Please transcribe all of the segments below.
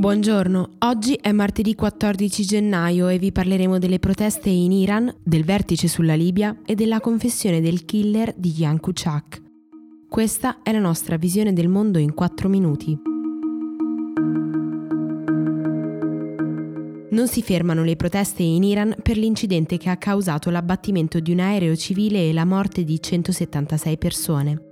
Buongiorno, oggi è martedì 14 gennaio e vi parleremo delle proteste in Iran, del vertice sulla Libia e della confessione del killer di Jan Kuciak. Questa è la nostra visione del mondo in 4 minuti. Non si fermano le proteste in Iran per l'incidente che ha causato l'abbattimento di un aereo civile e la morte di 176 persone.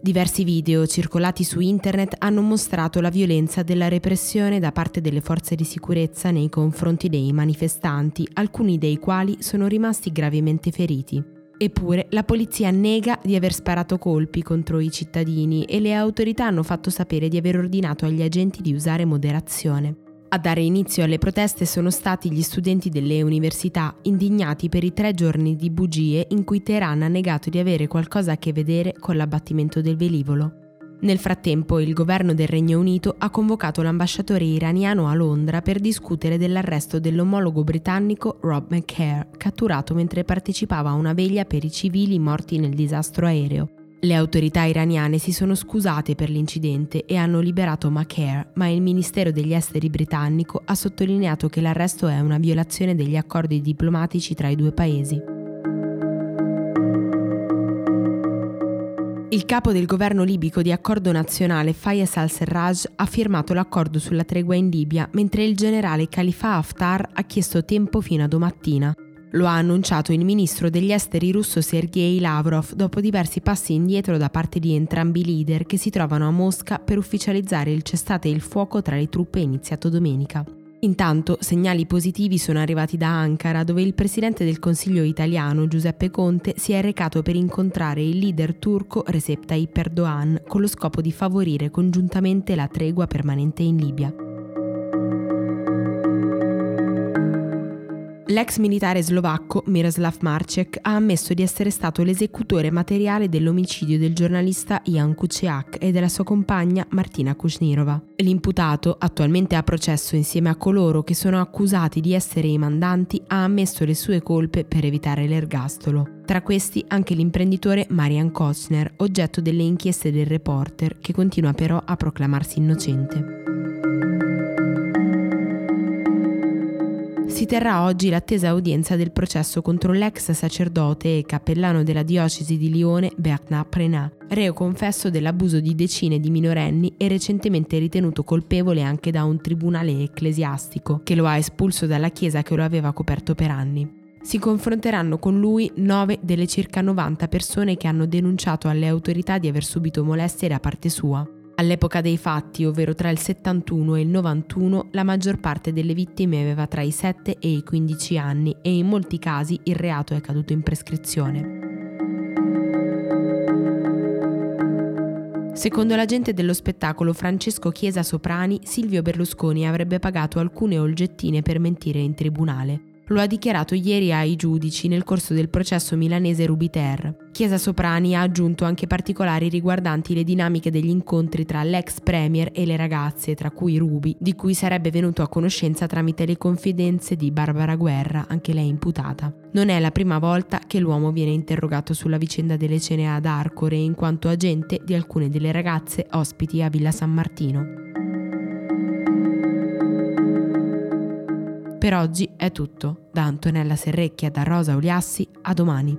Diversi video circolati su internet hanno mostrato la violenza della repressione da parte delle forze di sicurezza nei confronti dei manifestanti, alcuni dei quali sono rimasti gravemente feriti. Eppure la polizia nega di aver sparato colpi contro i cittadini e le autorità hanno fatto sapere di aver ordinato agli agenti di usare moderazione. A dare inizio alle proteste sono stati gli studenti delle università, indignati per i tre giorni di bugie in cui Teheran ha negato di avere qualcosa a che vedere con l'abbattimento del velivolo. Nel frattempo il governo del Regno Unito ha convocato l'ambasciatore iraniano a Londra per discutere dell'arresto dell'omologo britannico Rob McCare, catturato mentre partecipava a una veglia per i civili morti nel disastro aereo. Le autorità iraniane si sono scusate per l'incidente e hanno liberato Macaire, ma il Ministero degli Esteri britannico ha sottolineato che l'arresto è una violazione degli accordi diplomatici tra i due paesi. Il capo del governo libico di accordo nazionale Fayez al-Serraj ha firmato l'accordo sulla tregua in Libia, mentre il generale Khalifa Haftar ha chiesto tempo fino a domattina. Lo ha annunciato il ministro degli esteri russo Sergei Lavrov dopo diversi passi indietro da parte di entrambi i leader che si trovano a Mosca per ufficializzare il cessate il fuoco tra le truppe iniziato domenica. Intanto segnali positivi sono arrivati da Ankara dove il presidente del Consiglio italiano Giuseppe Conte si è recato per incontrare il leader turco Recep Tayyip Erdogan con lo scopo di favorire congiuntamente la tregua permanente in Libia. L'ex militare slovacco Miroslav Marcek ha ammesso di essere stato l'esecutore materiale dell'omicidio del giornalista Jan Kuciak e della sua compagna Martina Kushnirova. L'imputato, attualmente a processo insieme a coloro che sono accusati di essere i mandanti, ha ammesso le sue colpe per evitare l'ergastolo. Tra questi anche l'imprenditore Marian Kochner, oggetto delle inchieste del reporter, che continua però a proclamarsi innocente. Si terrà oggi l'attesa udienza del processo contro l'ex sacerdote e cappellano della diocesi di Lione Bernard Prenat, reo confesso dell'abuso di decine di minorenni e recentemente ritenuto colpevole anche da un tribunale ecclesiastico che lo ha espulso dalla chiesa che lo aveva coperto per anni. Si confronteranno con lui nove delle circa 90 persone che hanno denunciato alle autorità di aver subito molestie da parte sua. All'epoca dei fatti, ovvero tra il 71 e il 91, la maggior parte delle vittime aveva tra i 7 e i 15 anni e in molti casi il reato è caduto in prescrizione. Secondo l'agente dello spettacolo Francesco Chiesa Soprani, Silvio Berlusconi avrebbe pagato alcune olgettine per mentire in tribunale. Lo ha dichiarato ieri ai giudici nel corso del processo milanese Rubiter. Chiesa Soprani ha aggiunto anche particolari riguardanti le dinamiche degli incontri tra l'ex premier e le ragazze, tra cui Rubi, di cui sarebbe venuto a conoscenza tramite le confidenze di Barbara Guerra, anche lei imputata. Non è la prima volta che l'uomo viene interrogato sulla vicenda delle cene ad Arcore in quanto agente di alcune delle ragazze ospiti a Villa San Martino. Per oggi è tutto. Da Antonella Serrecchia da Rosa Uliassi, a domani.